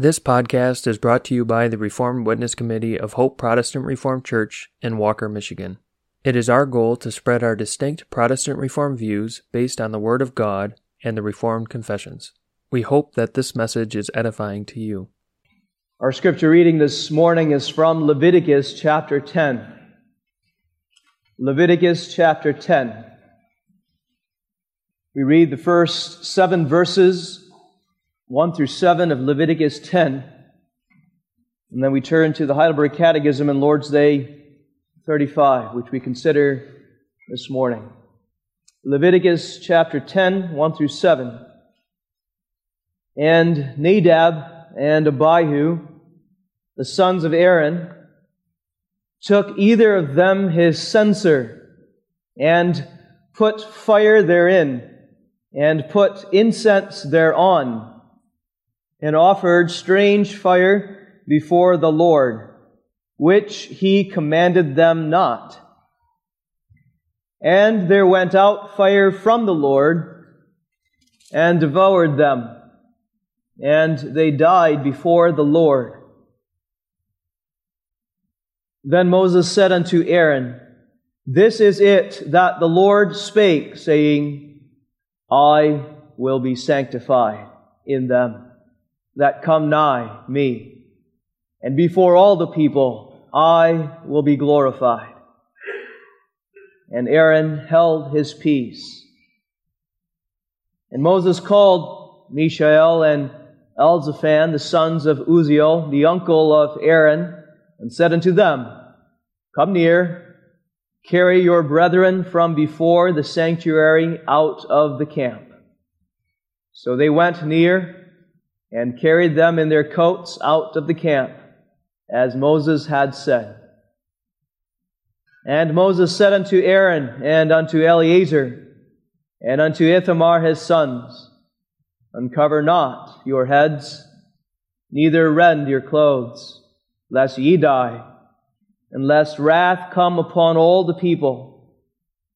This podcast is brought to you by the Reformed Witness Committee of Hope Protestant Reformed Church in Walker, Michigan. It is our goal to spread our distinct Protestant Reformed views based on the Word of God and the Reformed confessions. We hope that this message is edifying to you. Our scripture reading this morning is from Leviticus chapter 10. Leviticus chapter 10. We read the first seven verses 1 through 7 of Leviticus 10. And then we turn to the Heidelberg Catechism and Lord's Day 35, which we consider this morning. Leviticus chapter 10, 1 through 7. And Nadab and Abihu, the sons of Aaron, took either of them his censer and put fire therein and put incense thereon and offered strange fire before the Lord, which he commanded them not. And there went out fire from the Lord and devoured them, and they died before the Lord. Then Moses said unto Aaron, This is it that the Lord spake, saying, I will be sanctified in them that come nigh me. And before all the people, I will be glorified. And Aaron held his peace. And Moses called Mishael and Elzaphan, the sons of Uzziel, the uncle of Aaron, and said unto them, Come near, carry your brethren from before the sanctuary out of the camp. So they went near and carried them in their coats out of the camp, as Moses had said. And Moses said unto Aaron and unto Eleazar and unto Ithamar his sons, Uncover not your heads, neither rend your clothes, lest ye die, and lest wrath come upon all the people.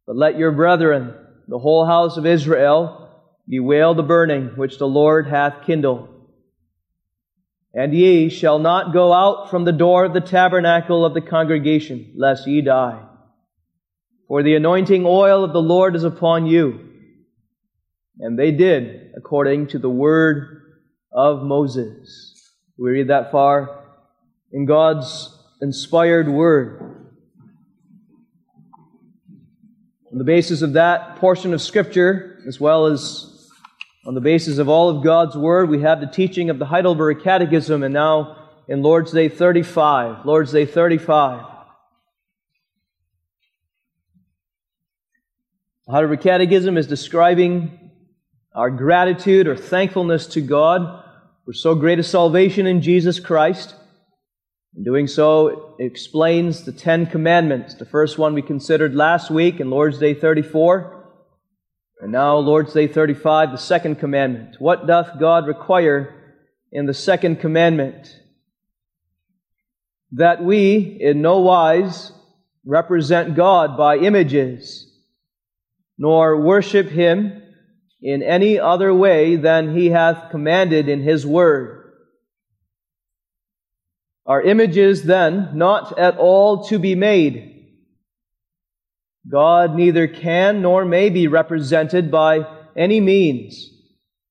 But let your brethren, the whole house of Israel, bewail the burning which the Lord hath kindled. And ye shall not go out from the door of the tabernacle of the congregation, lest ye die. For the anointing oil of the Lord is upon you. And they did according to the word of Moses. We read that far in God's inspired word. On the basis of that portion of Scripture, as well as on the basis of all of God's Word, we have the teaching of the Heidelberg Catechism, and now in Lord's Day 35. Lord's Day 35. The Heidelberg Catechism is describing our gratitude or thankfulness to God for so great a salvation in Jesus Christ. In doing so, it explains the Ten Commandments. The first one we considered last week in Lord's Day 34. And now, Lord's Day 35, the second commandment. What doth God require in the second commandment? That we, in no wise, represent God by images, nor worship Him in any other way than He hath commanded in His Word. Are images then not at all to be made? God neither can nor may be represented by any means.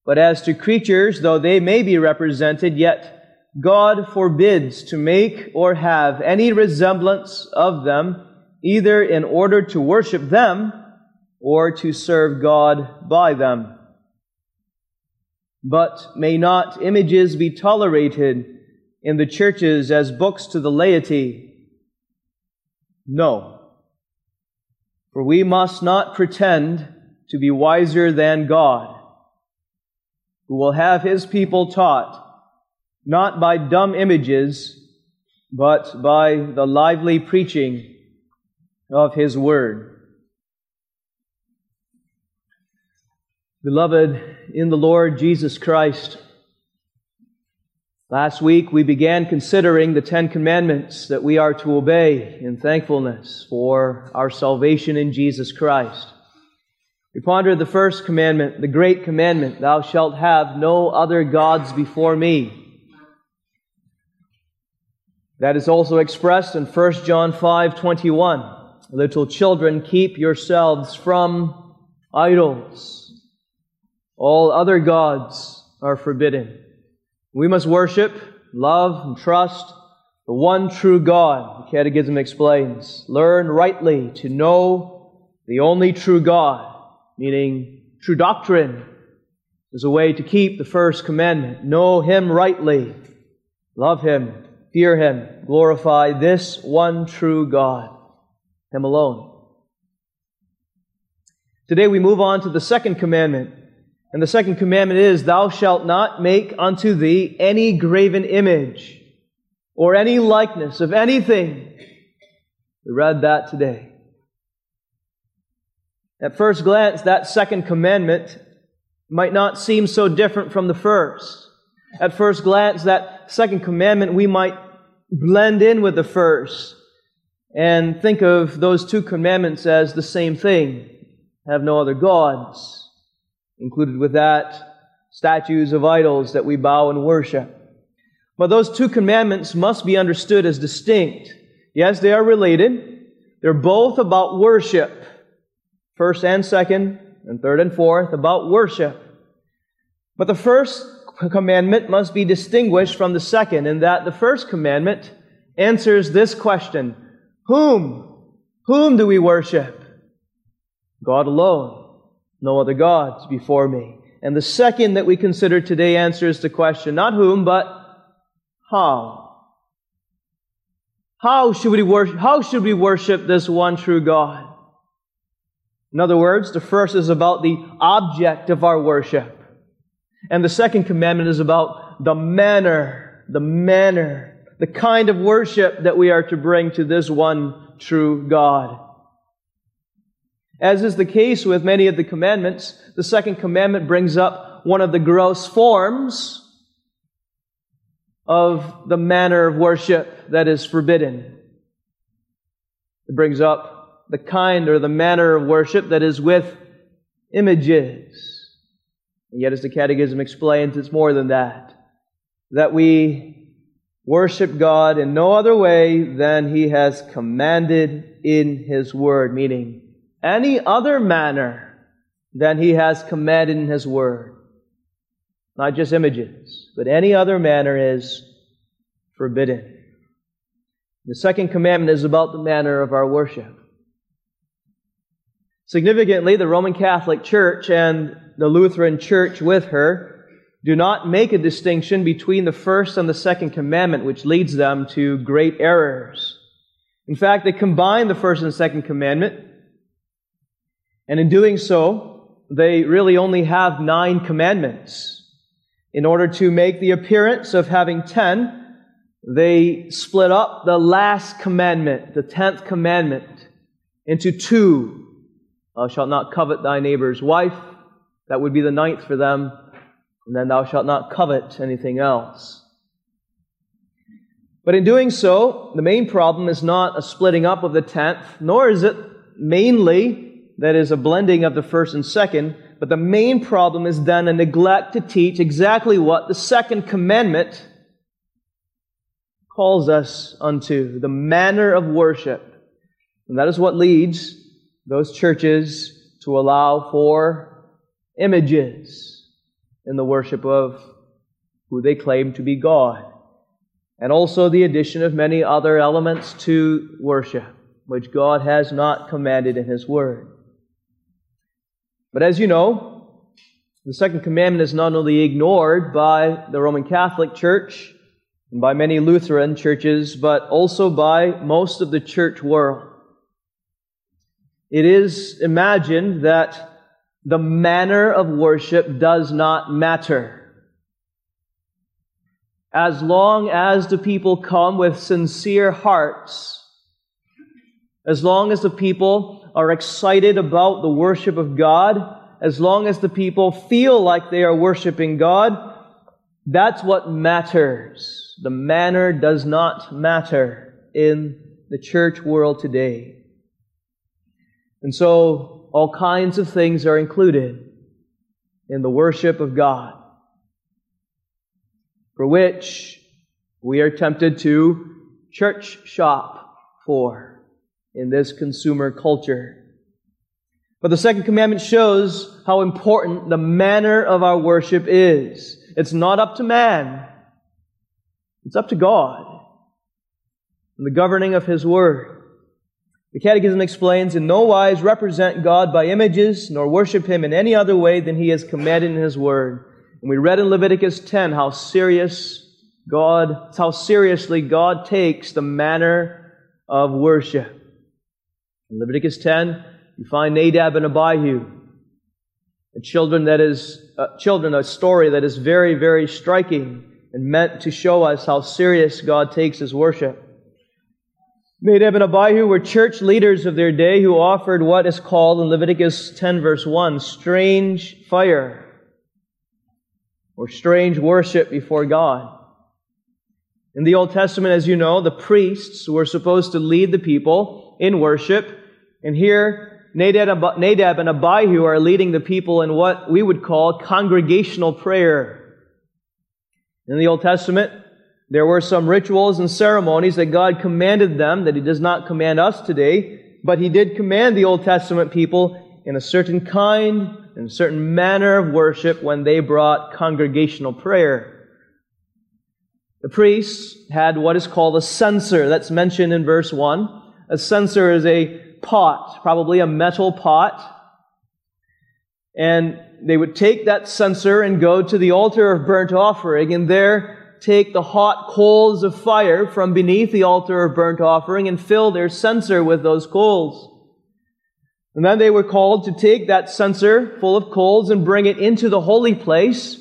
But as to creatures, though they may be represented, yet God forbids to make or have any resemblance of them, either in order to worship them or to serve God by them. But may not images be tolerated in the churches as books to the laity? No. For we must not pretend to be wiser than God, who will have his people taught not by dumb images, but by the lively preaching of his word. Beloved in the Lord Jesus Christ, Last week we began considering the Ten Commandments that we are to obey in thankfulness for our salvation in Jesus Christ. We pondered the first commandment, the great commandment, Thou shalt have no other gods before me. That is also expressed in 1 John 5 21. Little children, keep yourselves from idols. All other gods are forbidden. We must worship, love, and trust the one true God, the Catechism explains. Learn rightly to know the only true God, meaning true doctrine, is a way to keep the first commandment. Know Him rightly. Love Him. Fear Him. Glorify this one true God. Him alone. Today we move on to the second commandment. And the second commandment is, Thou shalt not make unto thee any graven image or any likeness of anything. We read that today. At first glance, that second commandment might not seem so different from the first. At first glance, that second commandment we might blend in with the first and think of those two commandments as the same thing. Have no other gods. Included with that, statues of idols that we bow and worship. But those two commandments must be understood as distinct. Yes, they are related. They're both about worship. First and second, and third and fourth, about worship. But the first commandment must be distinguished from the second in that the first commandment answers this question whom? Whom do we worship? God alone. No other gods before me. And the second that we consider today answers the question, not whom, but how. How should we worship, how should we worship this one true God? In other words, the first is about the object of our worship. And the second commandment is about the manner, the manner the kind of worship that we are to bring to this one true God. As is the case with many of the commandments, the second commandment brings up one of the gross forms of the manner of worship that is forbidden. It brings up the kind or the manner of worship that is with images. And yet, as the Catechism explains, it's more than that. That we worship God in no other way than He has commanded in His Word, meaning any other manner than He has commanded in His Word. Not just images, but any other manner is forbidden. The second commandment is about the manner of our worship. Significantly, the Roman Catholic Church and the Lutheran Church with her do not make a distinction between the first and the second commandment, which leads them to great errors. In fact, they combine the first and second commandment, and in doing so, they really only have nine commandments. In order to make the appearance of having ten, they split up the last commandment, the tenth commandment, into two. Thou shalt not covet thy neighbor's wife. That would be the ninth for them and then thou shalt not covet anything else. But in doing so, the main problem is not a splitting up of the tenth, nor is it mainly, that is, a blending of the first and second, but the main problem is then a neglect to teach exactly what the second commandment calls us unto the manner of worship. And that is what leads those churches to allow for images in the worship of who they claim to be God, and also the addition of many other elements to worship, which God has not commanded in His Word. But as you know, the second commandment is not only ignored by the Roman Catholic Church and by many Lutheran churches, but also by most of the church world. It is imagined that the manner of worship does not matter. As long as the people come with sincere hearts, as long as the people are excited about the worship of God, as long as the people feel like they are worshiping God, that's what matters. The manner does not matter in the church world today. And so all kinds of things are included in the worship of God, for which we are tempted to church shop for in this consumer culture. But the second commandment shows how important the manner of our worship is. It's not up to man. It's up to God and the governing of His Word. The Catechism explains, in no wise represent God by images, nor worship Him in any other way than He has commanded in His Word. And we read in Leviticus 10 how serious God, how seriously God takes the manner of worship. In Leviticus 10, you find Nadab and Abihu, a children that is, uh, children, a story that is very, very striking and meant to show us how serious God takes his worship. Nadab and Abihu were church leaders of their day who offered what is called in Leviticus 10 verse 1, strange fire or strange worship before God. In the Old Testament, as you know, the priests were supposed to lead the people in worship. And here, Nadab and Abihu are leading the people in what we would call congregational prayer. In the Old Testament, there were some rituals and ceremonies that God commanded them that He does not command us today, but He did command the Old Testament people in a certain kind and certain manner of worship when they brought congregational prayer. The priests had what is called a censer. That's mentioned in verse 1. A censer is a pot, probably a metal pot. And they would take that censer and go to the altar of burnt offering and there take the hot coals of fire from beneath the altar of burnt offering and fill their censer with those coals. And then they were called to take that censer full of coals and bring it into the holy place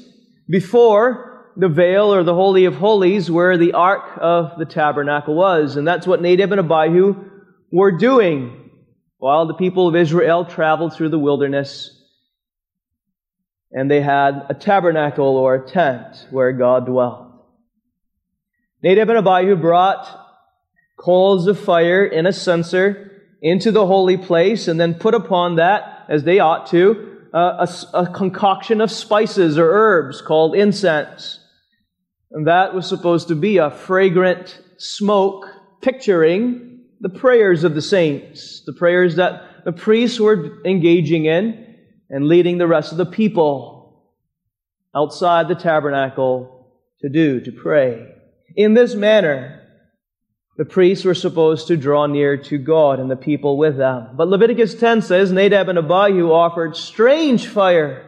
before the veil or the Holy of Holies where the ark of the tabernacle was. And that's what Nadab and Abihu were doing while the people of Israel traveled through the wilderness and they had a tabernacle or a tent where God dwelt. Nadab and Abihu brought coals of fire in a censer into the holy place and then put upon that, as they ought to, uh, a, a concoction of spices or herbs called incense. And that was supposed to be a fragrant smoke picturing the prayers of the saints, the prayers that the priests were engaging in and leading the rest of the people outside the tabernacle to do, to pray. In this manner, the priests were supposed to draw near to God and the people with them. But Leviticus 10 says Nadab and Abihu offered strange fire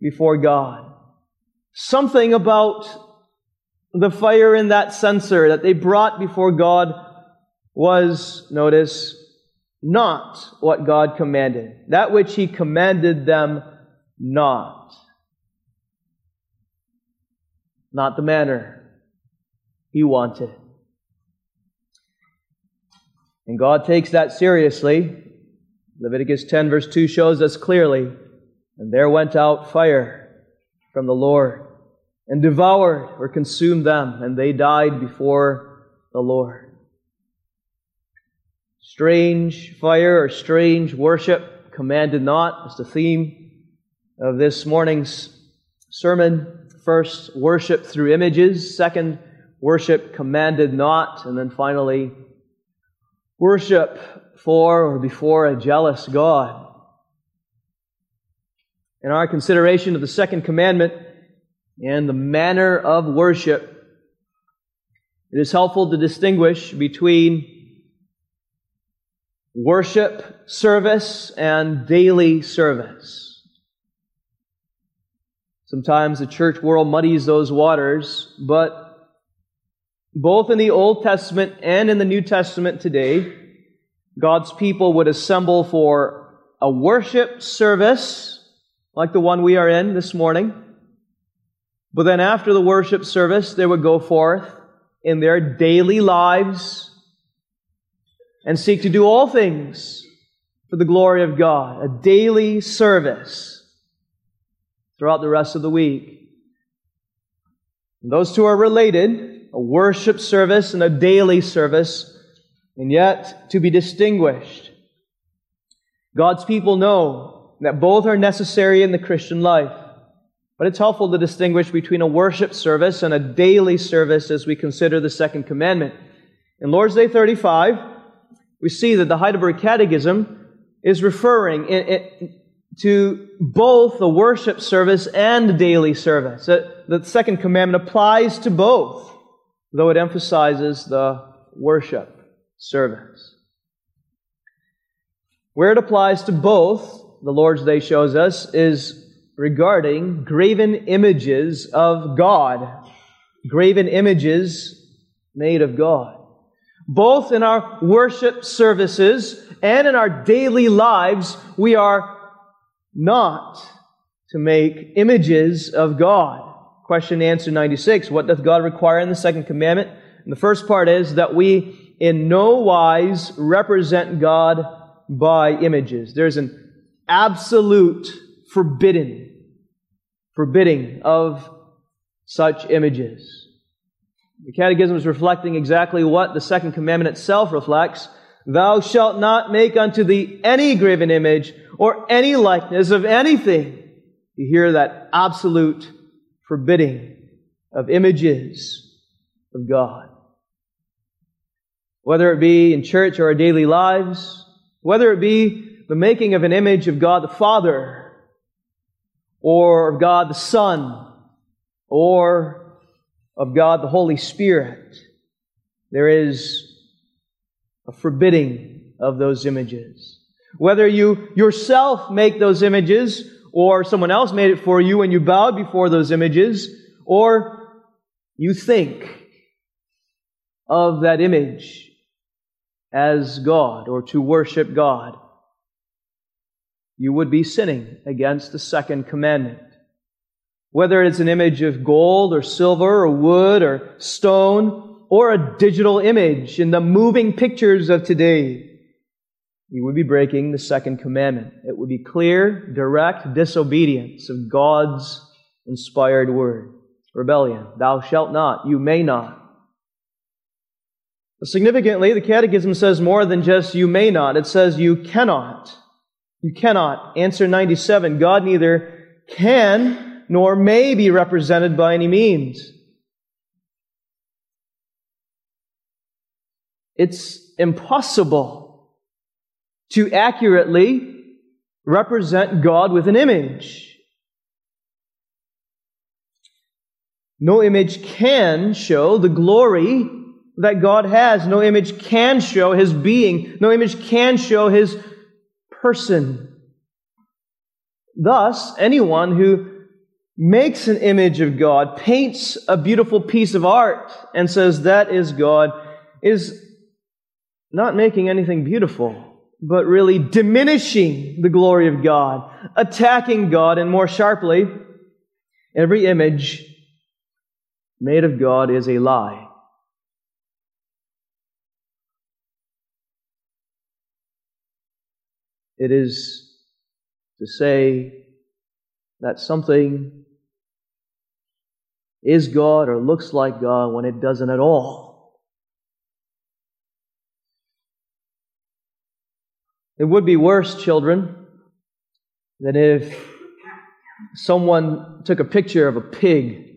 before God. Something about the fire in that censer that they brought before God was, notice, not what God commanded, that which He commanded them not. Not the manner He wanted. And God takes that seriously. Leviticus 10, verse 2 shows us clearly. And there went out fire from the Lord, and devoured or consumed them, and they died before the Lord strange fire or strange worship commanded not is the theme of this morning's sermon. First, worship through images. Second, worship commanded not. And then finally, worship for or before a jealous God. In our consideration of the second commandment and the manner of worship, it is helpful to distinguish between worship service and daily service. Sometimes the church world muddies those waters, but both in the Old Testament and in the New Testament today, God's people would assemble for a worship service like the one we are in this morning. But then after the worship service, they would go forth in their daily lives and seek to do all things for the glory of God, a daily service throughout the rest of the week. And those two are related, a worship service and a daily service, and yet to be distinguished. God's people know that both are necessary in the Christian life. But it's helpful to distinguish between a worship service and a daily service as we consider the second commandment. In Lord's Day 35, we see that the Heidelberg Catechism is referring in, in, to both the worship service and the daily service. The second commandment applies to both, though it emphasizes the worship service. Where it applies to both, the Lord's Day shows us, is regarding graven images of God. Graven images made of God. Both in our worship services and in our daily lives, we are not to make images of God. Question and answer 96. What doth God require in the second commandment? And the first part is that we in no wise represent God by images. There's an absolute forbidden, forbidding of such images. The Catechism is reflecting exactly what the second commandment itself reflects. Thou shalt not make unto thee any graven image or any likeness of anything. You hear that absolute forbidding of images of God. Whether it be in church or our daily lives, whether it be the making of an image of God the Father, or of God the Son, or of God the Holy Spirit, there is a forbidding of those images. Whether you yourself make those images, or someone else made it for you and you bowed before those images, or you think of that image as God or to worship God, you would be sinning against the second commandment. Whether it's an image of gold or silver or wood or stone or a digital image in the moving pictures of today, you would be breaking the second commandment. It would be clear, direct disobedience of God's inspired word. Rebellion. Thou shalt not. You may not. Significantly, the Catechism says more than just you may not. It says you cannot. You cannot. Answer 97. God neither can nor may be represented by any means. It's impossible to accurately represent God with an image. No image can show the glory that God has. No image can show his being. No image can show his person. Thus, anyone who makes an image of God, paints a beautiful piece of art, and says that is God, is not making anything beautiful, but really diminishing the glory of God, attacking God, and more sharply, every image made of God is a lie. It is to say that something is God or looks like God when it doesn't at all. It would be worse, children, than if someone took a picture of a pig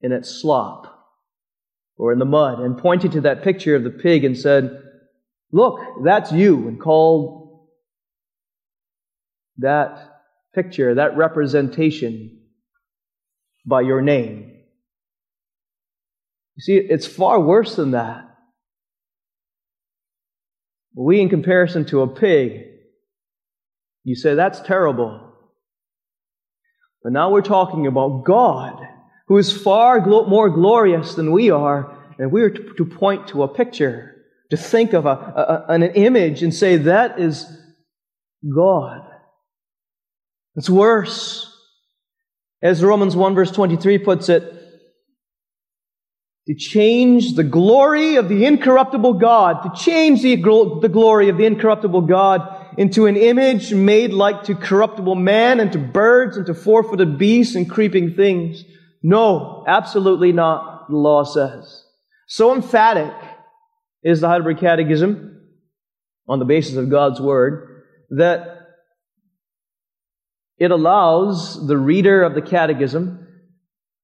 in its slop or in the mud and pointed to that picture of the pig and said, Look, that's you, and called that picture, that representation by your name. You see, it's far worse than that. We, in comparison to a pig, you say that's terrible. But now we're talking about God, who is far more glorious than we are, and we are to point to a picture to think of a, a, an image and say, that is God. It's worse. As Romans 1 verse 23 puts it, to change the glory of the incorruptible God, to change the, the glory of the incorruptible God into an image made like to corruptible man and to birds and to four-footed beasts and creeping things. No, absolutely not, the law says. So emphatic is the Heidelberg Catechism, on the basis of God's Word, that it allows the reader of the Catechism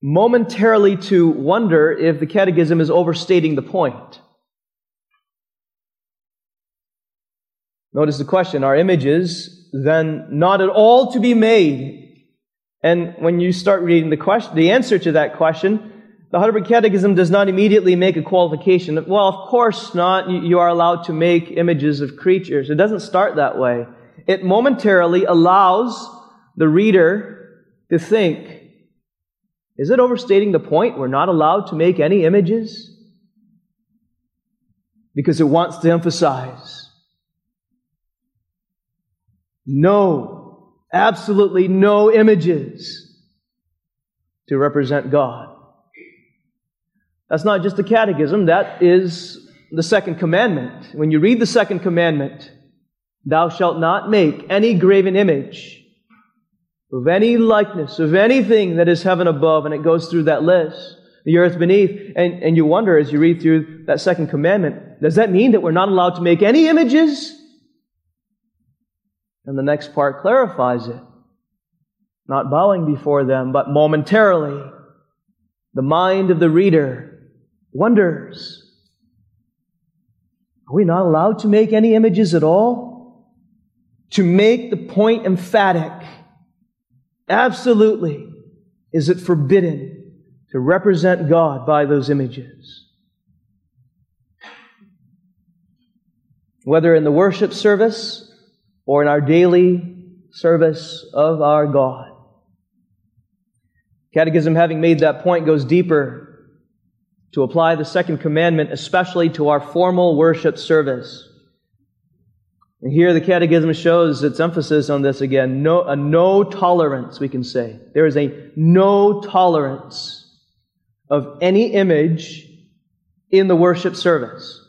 momentarily to wonder if the Catechism is overstating the point. Notice the question Are images then not at all to be made? And when you start reading the question, the answer to that question, the Heidelberg Catechism does not immediately make a qualification. Well, of course not. You are allowed to make images of creatures. It doesn't start that way. It momentarily allows the reader to think, is it overstating the point? We're not allowed to make any images? Because it wants to emphasize no, absolutely no images to represent God. That's not just the catechism, that is the second commandment. When you read the second commandment, thou shalt not make any graven image of any likeness of anything that is heaven above, and it goes through that list, the earth beneath, and, and you wonder as you read through that second commandment, does that mean that we're not allowed to make any images? And the next part clarifies it. Not bowing before them, but momentarily, the mind of the reader wonders. Are we not allowed to make any images at all? To make the point emphatic, absolutely, is it forbidden to represent God by those images? Whether in the worship service or in our daily service of our God. Catechism, having made that point, goes deeper to apply the second commandment, especially to our formal worship service. And here the Catechism shows its emphasis on this again. No, a no tolerance, we can say. There is a no tolerance of any image in the worship service.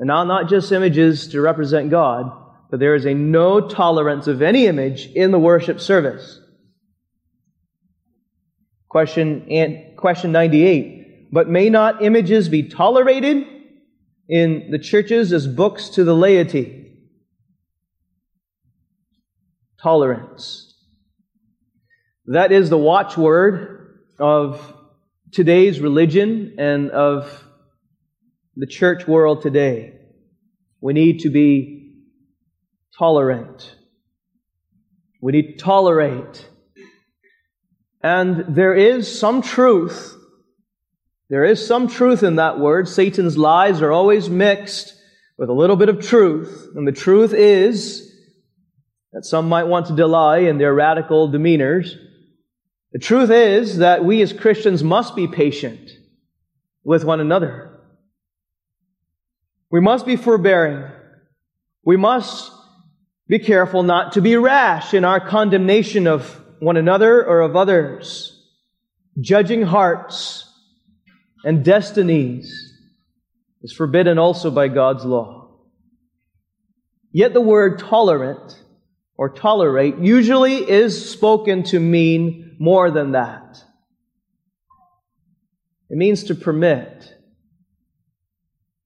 And now, not just images to represent God, but there is a no tolerance of any image in the worship service. Question, and, question 98. But may not images be tolerated in the churches as books to the laity? Tolerance. That is the watchword of today's religion and of the church world today. We need to be tolerant. We need to tolerate. And there is some truth. There is some truth in that word. Satan's lies are always mixed with a little bit of truth. And the truth is that some might want to deny in their radical demeanors. The truth is that we as Christians must be patient with one another. We must be forbearing. We must be careful not to be rash in our condemnation of one another or of others, judging hearts and destinies is forbidden also by God's law. Yet the word tolerant or tolerate usually is spoken to mean more than that. It means to permit.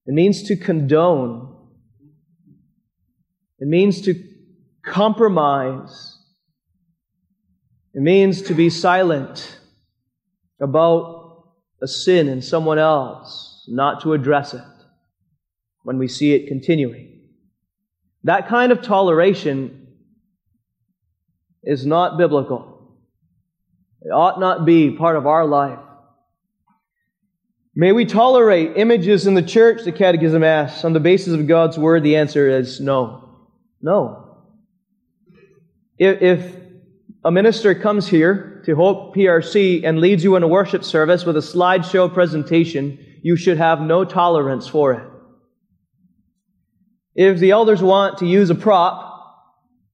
It means to condone. It means to compromise. It means to be silent about a sin in someone else, not to address it when we see it continuing. That kind of toleration is not biblical. It ought not be part of our life. May we tolerate images in the church, the Catechism asks, on the basis of God's Word? The answer is no. No. If, a minister comes here to Hope PRC and leads you in a worship service with a slideshow presentation, you should have no tolerance for it. If the elders want to use a prop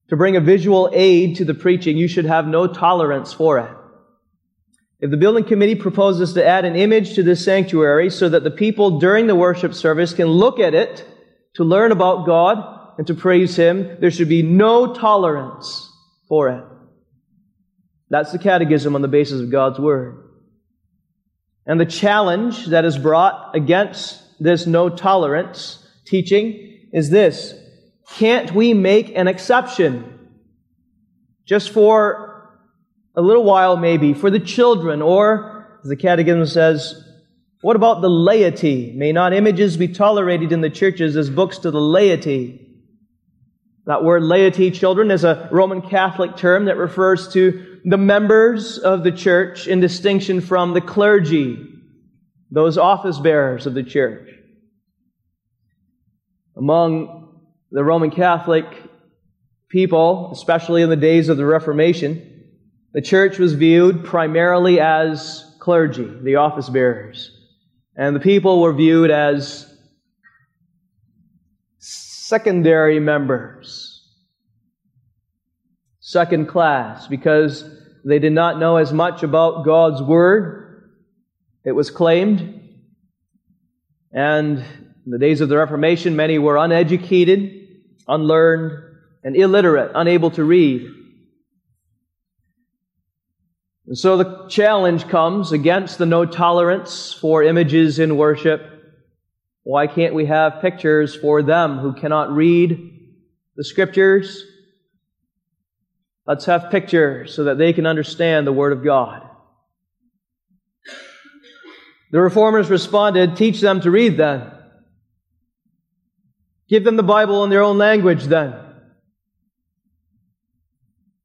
to bring a visual aid to the preaching, you should have no tolerance for it. If the building committee proposes to add an image to this sanctuary so that the people during the worship service can look at it to learn about God and to praise Him, there should be no tolerance for it. That's the catechism on the basis of God's Word. And the challenge that is brought against this no tolerance teaching is this can't we make an exception just for a little while maybe, for the children, or, as the Catechism says, what about the laity? May not images be tolerated in the churches as books to the laity? That word laity, children, is a Roman Catholic term that refers to the members of the church in distinction from the clergy, those office bearers of the church. Among the Roman Catholic people, especially in the days of the Reformation, the church was viewed primarily as clergy, the office bearers. And the people were viewed as secondary members, second class, because they did not know as much about God's Word, it was claimed. And in the days of the Reformation, many were uneducated, unlearned, and illiterate, unable to read. And so the challenge comes against the no tolerance for images in worship why can't we have pictures for them who cannot read the scriptures? Let's have pictures so that they can understand the Word of God. The reformers responded, teach them to read then. Give them the Bible in their own language then.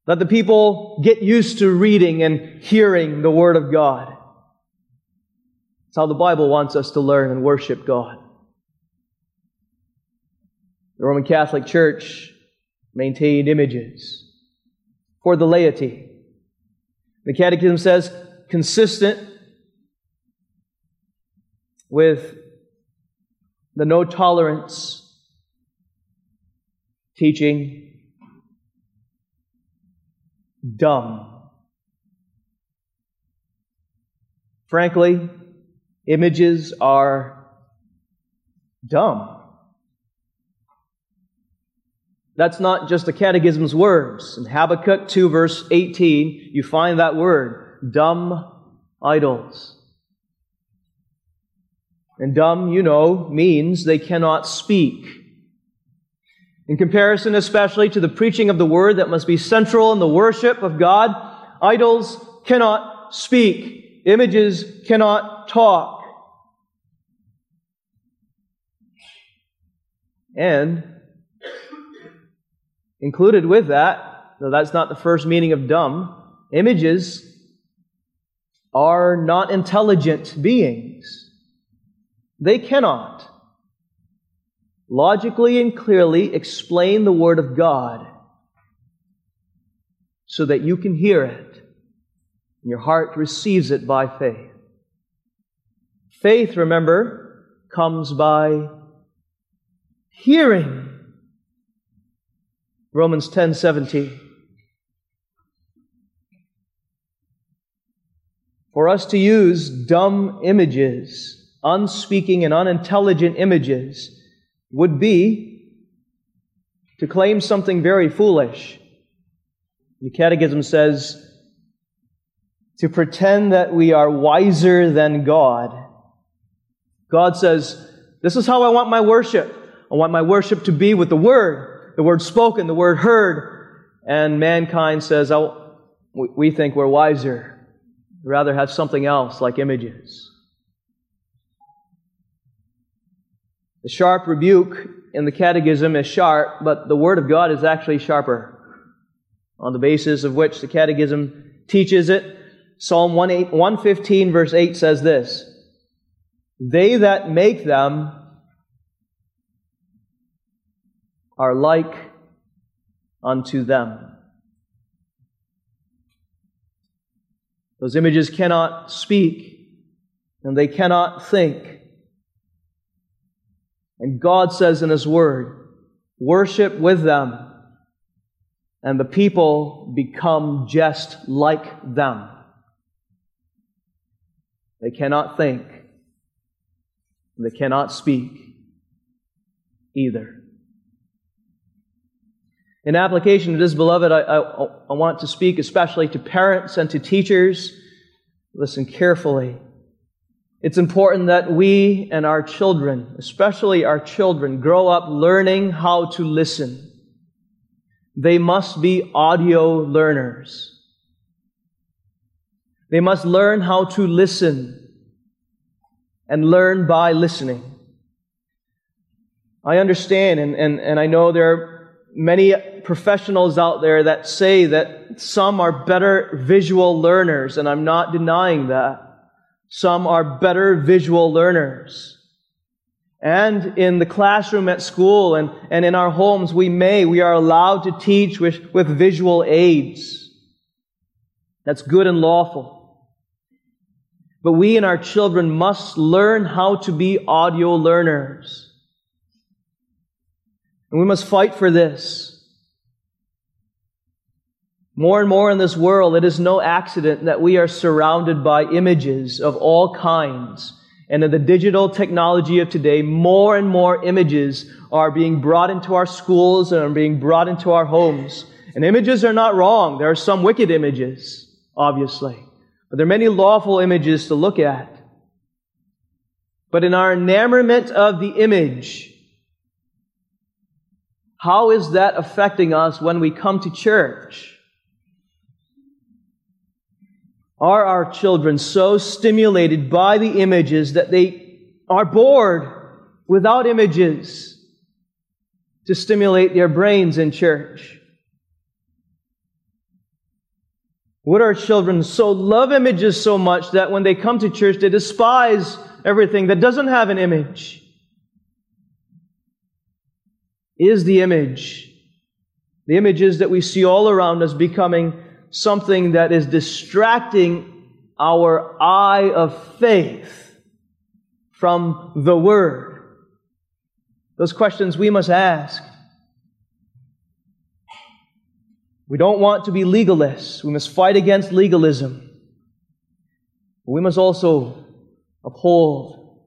Let the people get used to reading and hearing the Word of God. That's how the Bible wants us to learn and worship God. The Roman Catholic Church maintained images for the laity. The Catechism says, consistent with the no tolerance teaching, dumb. Frankly, images are dumb. That's not just the Catechism's words. In Habakkuk 2, verse 18, you find that word dumb idols. And dumb, you know, means they cannot speak. In comparison, especially to the preaching of the word that must be central in the worship of God, idols cannot speak. Images cannot talk. And Included with that, though that's not the first meaning of dumb, images are not intelligent beings. They cannot logically and clearly explain the Word of God so that you can hear it and your heart receives it by faith. Faith, remember, comes by hearing Romans 10 17. For us to use dumb images, unspeaking and unintelligent images, would be to claim something very foolish. The Catechism says, to pretend that we are wiser than God. God says, This is how I want my worship. I want my worship to be with the Word the word spoken, the word heard, and mankind says, oh, we think we're wiser. We'd rather have something else like images. The sharp rebuke in the catechism is sharp, but the Word of God is actually sharper. On the basis of which the catechism teaches it, Psalm 115, verse 8 says this They that make them are like unto them. Those images cannot speak and they cannot think. And God says in His Word, worship with them, and the people become just like them. They cannot think, they cannot speak either. In application of this, beloved, I, I, I want to speak especially to parents and to teachers. Listen carefully. It's important that we and our children, especially our children, grow up learning how to listen. They must be audio learners. They must learn how to listen and learn by listening. I understand and, and, and I know there are many professionals out there that say that some are better visual learners, and I'm not denying that. Some are better visual learners. And in the classroom at school and, and in our homes, we may, we are allowed to teach with, with visual aids. That's good and lawful. But we and our children must learn how to be audio learners. And we must fight for this. More and more in this world, it is no accident that we are surrounded by images of all kinds. And in the digital technology of today, more and more images are being brought into our schools and are being brought into our homes. And images are not wrong. There are some wicked images, obviously. But there are many lawful images to look at. But in our enamorment of the image, how is that affecting us when we come to church? Are our children so stimulated by the images that they are bored without images to stimulate their brains in church? Would our children so love images so much that when they come to church, they despise everything that doesn't have an image? Is the image, the images that we see all around us becoming something that is distracting our eye of faith from the Word? Those questions we must ask. We don't want to be legalists. We must fight against legalism. But we must also uphold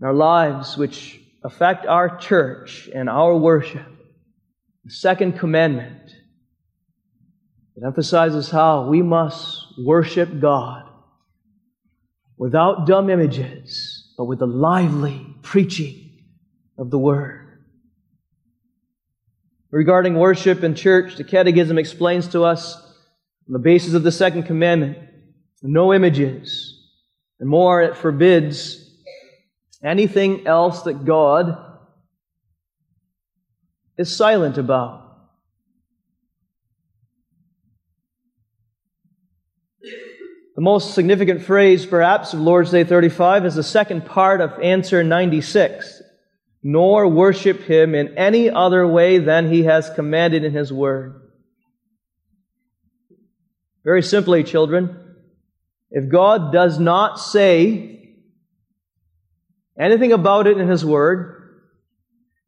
in our lives which affect our church and our worship. The second commandment it emphasizes how we must worship God without dumb images, but with the lively preaching of the Word. Regarding worship in church, the Catechism explains to us on the basis of the second commandment no images, and more, it forbids anything else that God is silent about. The most significant phrase, perhaps, of Lord's Day 35 is the second part of answer 96 nor worship him in any other way than he has commanded in his word. Very simply, children, if God does not say anything about it in his word,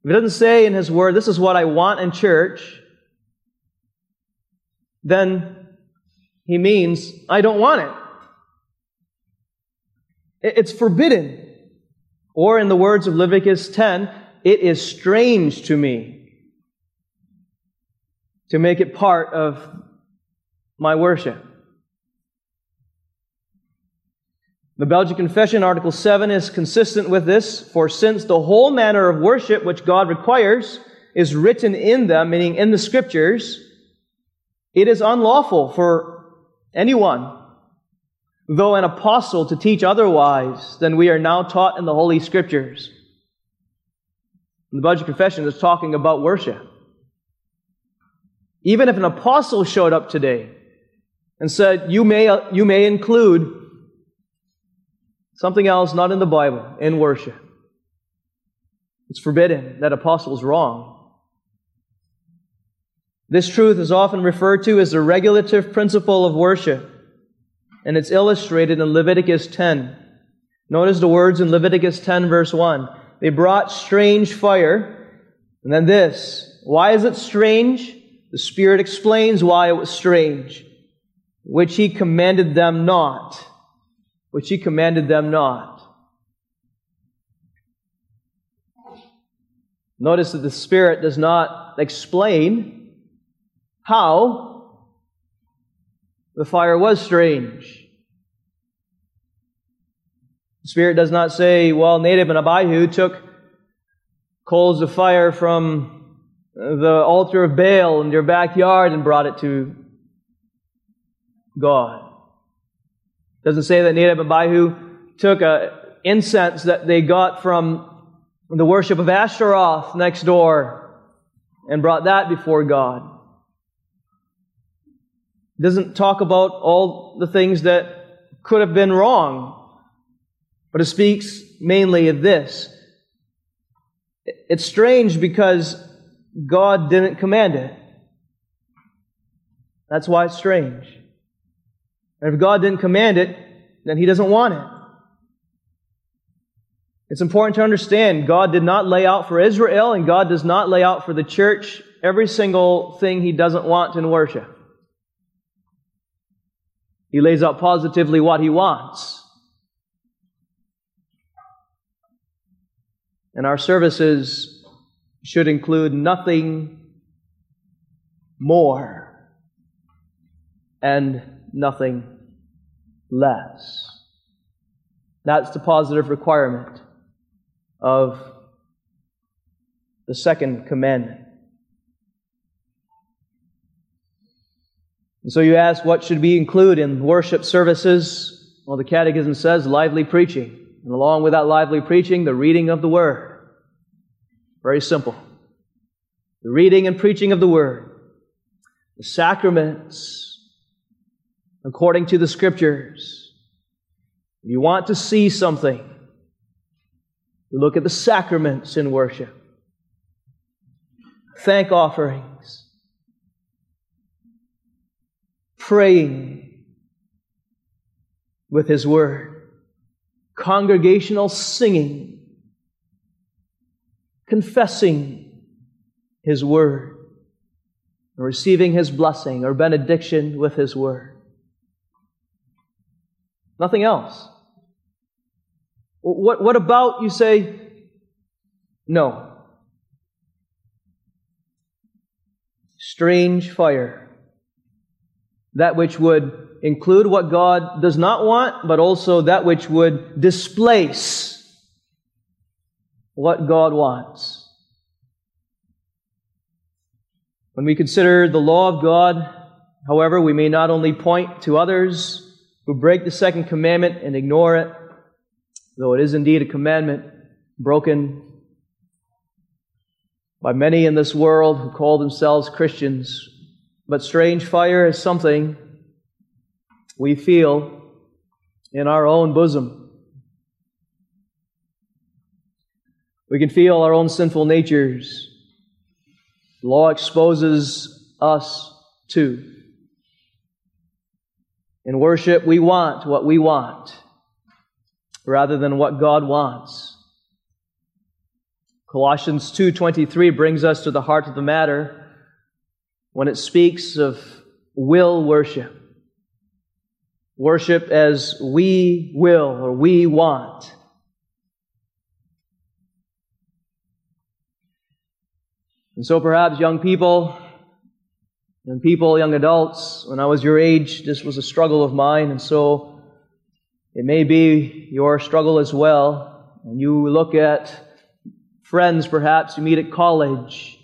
if he doesn't say in his word, this is what I want in church, then he means, I don't want it. It's forbidden. Or in the words of Leviticus 10, it is strange to me to make it part of my worship. The Belgic Confession, Article 7, is consistent with this. For since the whole manner of worship which God requires is written in them, meaning in the Scriptures, it is unlawful for anyone though an apostle to teach otherwise than we are now taught in the Holy Scriptures. The Belgic Confession is talking about worship. Even if an apostle showed up today and said, you may, you may include something else not in the Bible in worship. It's forbidden. That apostle is wrong. This truth is often referred to as the regulative principle of worship and it's illustrated in Leviticus 10. Notice the words in Leviticus 10, verse 1. They brought strange fire, and then this. Why is it strange? The Spirit explains why it was strange, which He commanded them not. Which He commanded them not. Notice that the Spirit does not explain how the fire was strange. The Spirit does not say, well, Nadab and Abihu took coals of fire from the altar of Baal in your backyard and brought it to God. Doesn't say that Nadab and Abihu took a incense that they got from the worship of Ashtaroth next door and brought that before God. It doesn't talk about all the things that could have been wrong, but it speaks mainly of this. It's strange because God didn't command it. That's why it's strange. And if God didn't command it, then He doesn't want it. It's important to understand God did not lay out for Israel and God does not lay out for the church every single thing He doesn't want in worship. He lays out positively what He wants. And our services should include nothing more and nothing less. That's the positive requirement of the second commandment. And so you ask, what should we include in worship services? Well, the Catechism says lively preaching. And along with that lively preaching, the reading of the Word. Very simple. The reading and preaching of the Word. The sacraments, according to the Scriptures. If you want to see something, you look at the sacraments in worship. Thank offerings. Praying with His Word congregational singing, confessing His Word, and receiving His blessing or benediction with His Word. Nothing else. What, what about, you say, no. Strange fire. That which would include what God does not want, but also that which would displace what God wants. When we consider the law of God, however, we may not only point to others who break the second commandment and ignore it, though it is indeed a commandment broken by many in this world who call themselves Christians. But strange fire is something we feel in our own bosom. We can feel our own sinful natures. Law exposes us to. In worship, we want what we want rather than what God wants. Colossians 2:23 brings us to the heart of the matter when it speaks of will worship. Worship as we will or we want. And so perhaps young people and people, young adults, when I was your age, this was a struggle of mine, and so it may be your struggle as well. And you look at friends perhaps you meet at college.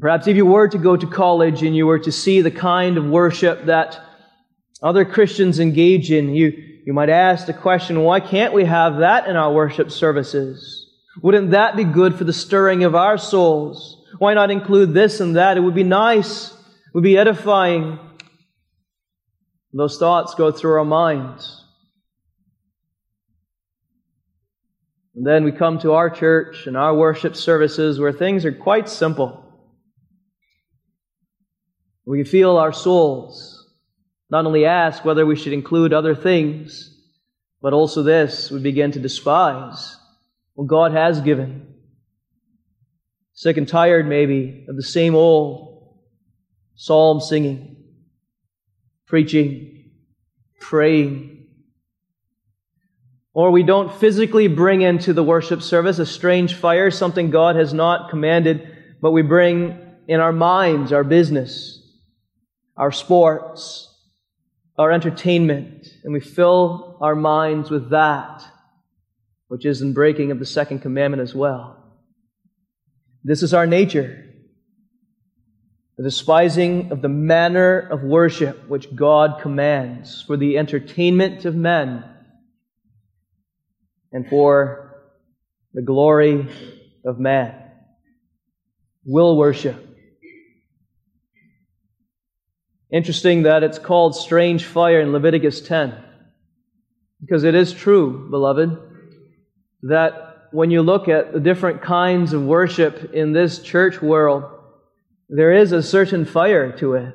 Perhaps if you were to go to college and you were to see the kind of worship that other Christians engage in, you, you might ask the question, why can't we have that in our worship services? Wouldn't that be good for the stirring of our souls? Why not include this and that? It would be nice. Would be edifying. Those thoughts go through our minds. And then we come to our church and our worship services where things are quite simple. We feel our souls not only ask whether we should include other things, but also this, we begin to despise what God has given. Sick and tired, maybe, of the same old psalm singing, preaching, praying. Or we don't physically bring into the worship service a strange fire, something God has not commanded, but we bring in our minds our business, our sports, our entertainment, and we fill our minds with that, which is in breaking of the second commandment as well. This is our nature. The despising of the manner of worship which God commands for the entertainment of men and for the glory of man. Will worship. Interesting that it's called strange fire in Leviticus 10. Because it is true, beloved, that when you look at the different kinds of worship in this church world, there is a certain fire to it.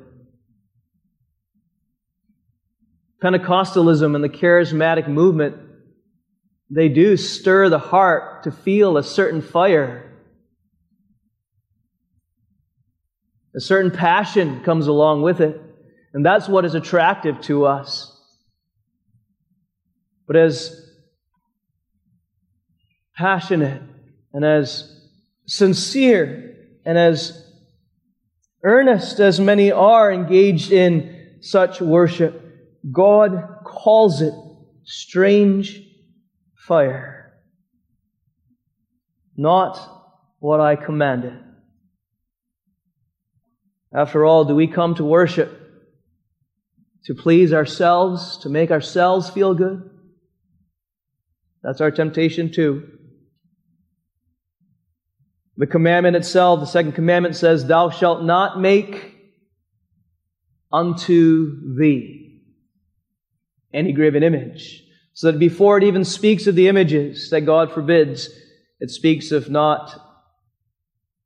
Pentecostalism and the charismatic movement, they do stir the heart to feel a certain fire. A certain passion comes along with it. And that's what is attractive to us. But as passionate and as sincere and as earnest as many are engaged in such worship, God calls it strange fire. Not what I commanded. After all, do we come to worship to please ourselves, to make ourselves feel good? That's our temptation too. The commandment itself, the second commandment says, Thou shalt not make unto thee any graven image. So that before it even speaks of the images that God forbids, it speaks of not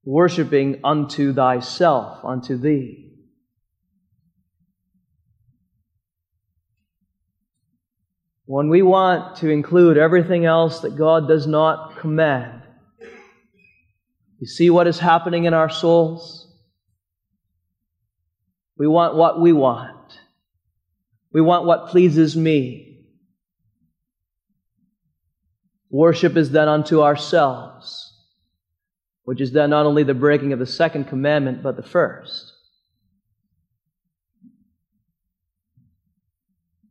worshiping unto thyself, unto thee. When we want to include everything else that God does not command, you see what is happening in our souls? We want what we want. We want what pleases me. Worship is then unto ourselves, which is then not only the breaking of the second commandment, but the first.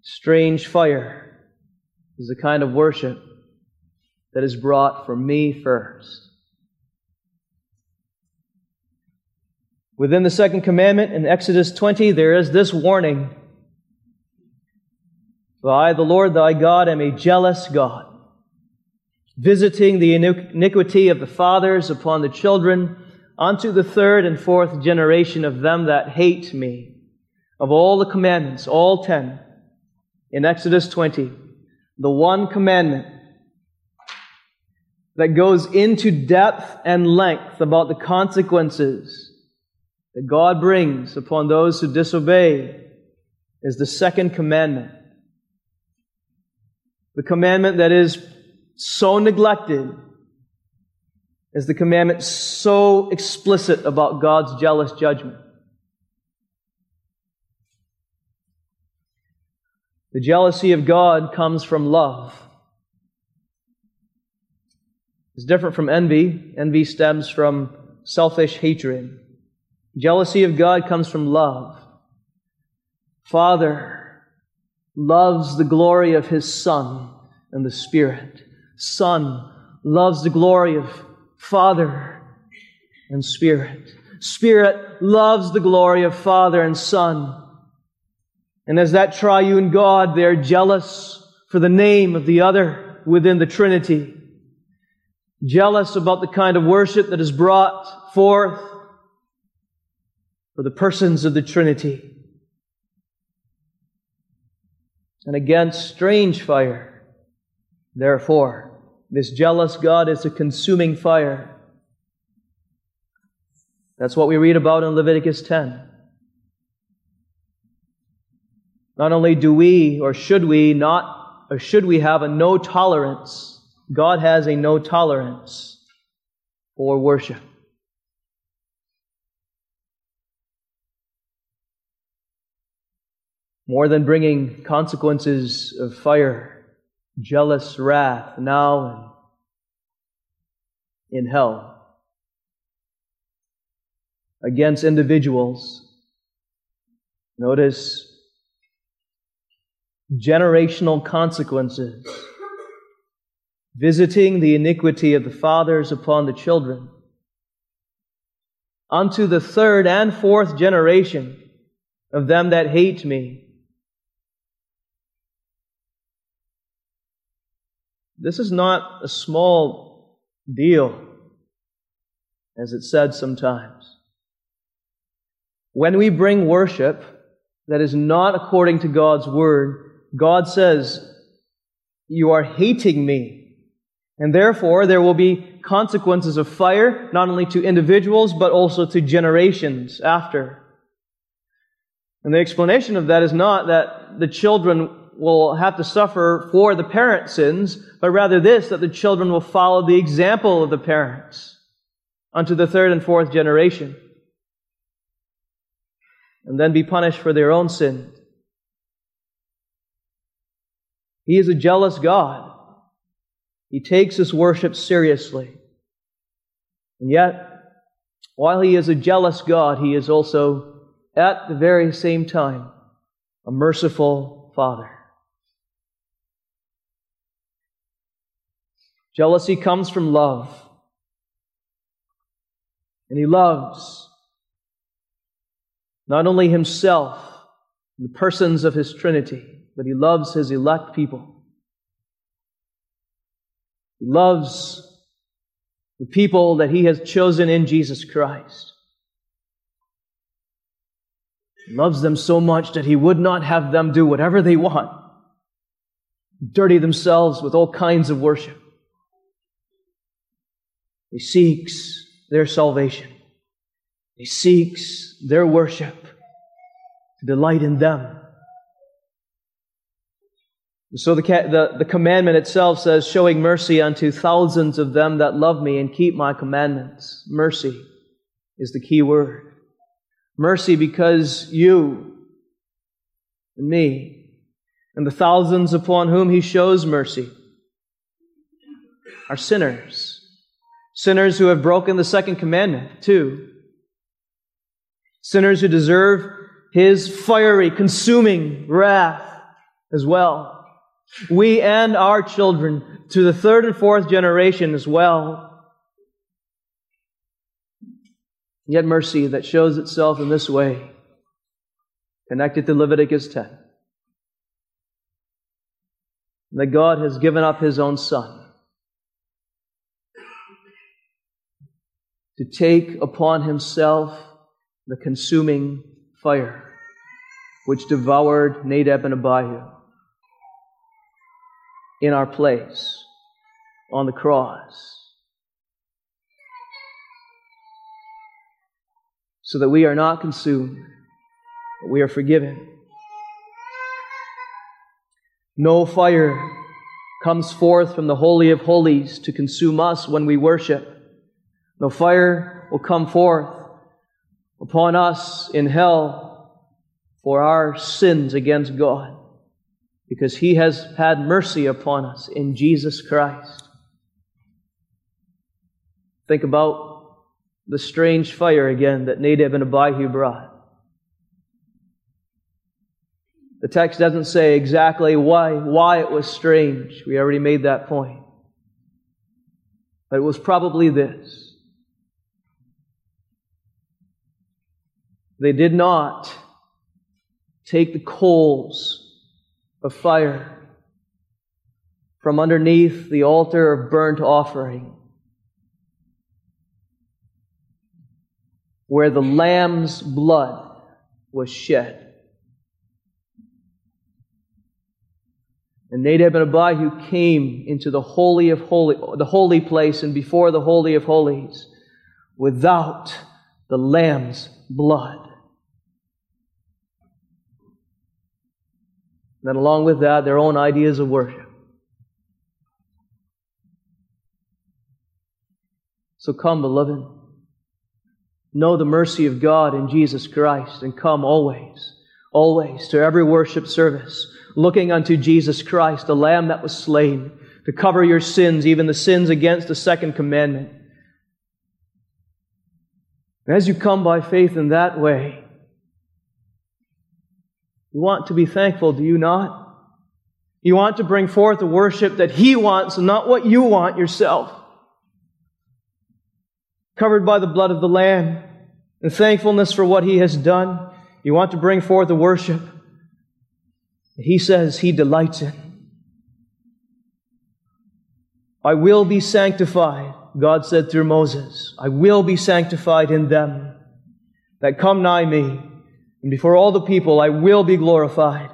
Strange fire is the kind of worship that is brought for me first. Within the second commandment in Exodus 20, there is this warning For I, the Lord thy God, am a jealous God, visiting the iniquity of the fathers upon the children unto the third and fourth generation of them that hate me. Of all the commandments, all ten, in Exodus 20, the one commandment that goes into depth and length about the consequences that God brings upon those who disobey is the second commandment. The commandment that is so neglected is the commandment so explicit about God's jealous judgment. The jealousy of God comes from love. It's different from envy. Envy stems from selfish hatred. Jealousy of God comes from love. Father loves the glory of his Son and the Spirit. Son loves the glory of Father and Spirit. Spirit loves the glory of Father and Son. And as that triune God, they're jealous for the name of the other within the Trinity. Jealous about the kind of worship that is brought forth for the persons of the Trinity. And against strange fire. Therefore, this jealous God is a consuming fire. That's what we read about in Leviticus 10. Not only do we or should we not or should we have a no tolerance, God has a no tolerance for worship. More than bringing consequences of fire, jealous wrath now and in hell against individuals. Notice generational consequences, visiting the iniquity of the fathers upon the children, unto the third and fourth generation of them that hate me. This is not a small deal, as it's said sometimes. When we bring worship that is not according to God's word, God says, You are hating me. And therefore, there will be consequences of fire, not only to individuals, but also to generations after. And the explanation of that is not that the children will have to suffer for the parents' sins, but rather this, that the children will follow the example of the parents unto the third and fourth generation, and then be punished for their own sin. He is a jealous God. He takes his worship seriously. And yet, while he is a jealous God, he is also, at the very same time, a merciful Father. Jealousy comes from love. And he loves not only himself, and the persons of his Trinity, but he loves his elect people. He loves the people that he has chosen in Jesus Christ. He loves them so much that he would not have them do whatever they want, dirty themselves with all kinds of worship. He seeks their salvation. He seeks their worship to delight in them. And so the, the, the commandment itself says, showing mercy unto thousands of them that love me and keep my commandments. Mercy is the key word. Mercy because you and me and the thousands upon whom he shows mercy are sinners Sinners who have broken the second commandment, too. Sinners who deserve his fiery, consuming wrath as well. We and our children to the third and fourth generation as well. Yet mercy that shows itself in this way, connected to Leviticus 10. That God has given up his own son to take upon himself the consuming fire which devoured Nadab and Abihu in our place on the cross. So that we are not consumed, but we are forgiven. No fire comes forth from the Holy of Holies to consume us when we worship. No fire will come forth upon us in hell for our sins against God, because He has had mercy upon us in Jesus Christ. Think about the strange fire again that Nadab and Abihu brought. The text doesn't say exactly why, why it was strange. We already made that point. But it was probably this They did not take the coals of fire from underneath the altar of burnt offering, where the lamb's blood was shed. And Nadab and Abihu came into the holy of holy, the holy place and before the holy of holies without the lamb's blood. Then, along with that, their own ideas of worship. So come, beloved. Know the mercy of God in Jesus Christ and come always, always to every worship service, looking unto Jesus Christ, the Lamb that was slain to cover your sins, even the sins against the second commandment. And as you come by faith in that way, you want to be thankful, do you not? You want to bring forth the worship that He wants and not what you want yourself. Covered by the blood of the Lamb, and thankfulness for what He has done. You want to bring forth the worship. He says He delights in. I will be sanctified, God said through Moses. I will be sanctified in them that come nigh me. And before all the people, I will be glorified.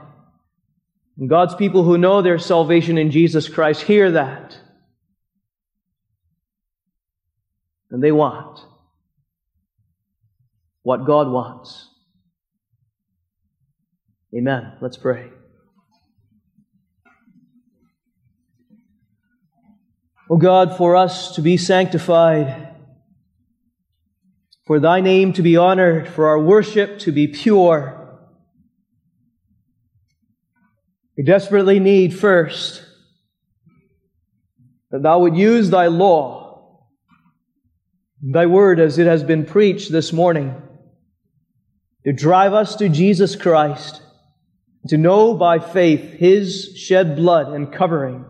And God's people who know their salvation in Jesus Christ hear that. And they want what God wants. Amen. Let's pray. O God, for us to be sanctified, for thy name to be honored, for our worship to be pure, we desperately need first that thou would use thy law, thy word as it has been preached this morning, to drive us to Jesus Christ, to know by faith his shed blood and covering,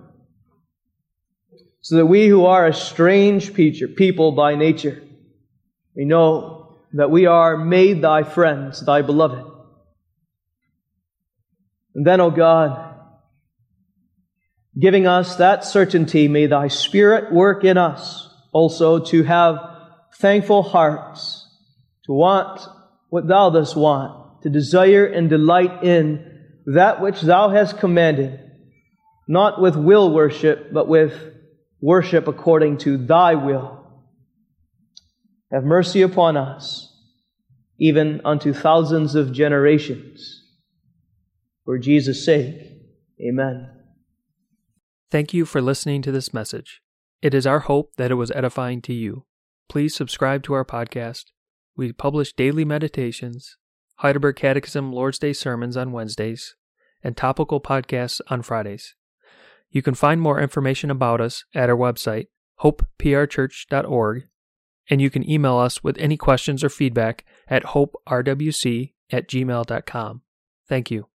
so that we who are a strange people by nature, we know that we are made thy friends, thy beloved. And then, O oh God, giving us that certainty, may thy Spirit work in us also to have thankful hearts, to want what thou dost want, to desire and delight in that which thou hast commanded, not with will worship, but with worship according to thy will. Have mercy upon us, even unto thousands of generations. For Jesus' sake, amen. Thank you for listening to this message. It is our hope that it was edifying to you. Please subscribe to our podcast. We publish daily meditations, Heidelberg Catechism Lord's Day sermons on Wednesdays, and topical podcasts on Fridays. You can find more information about us at our website, hopeprchurch.org, and you can email us with any questions or feedback at hoperwc at gmail.com. Thank you.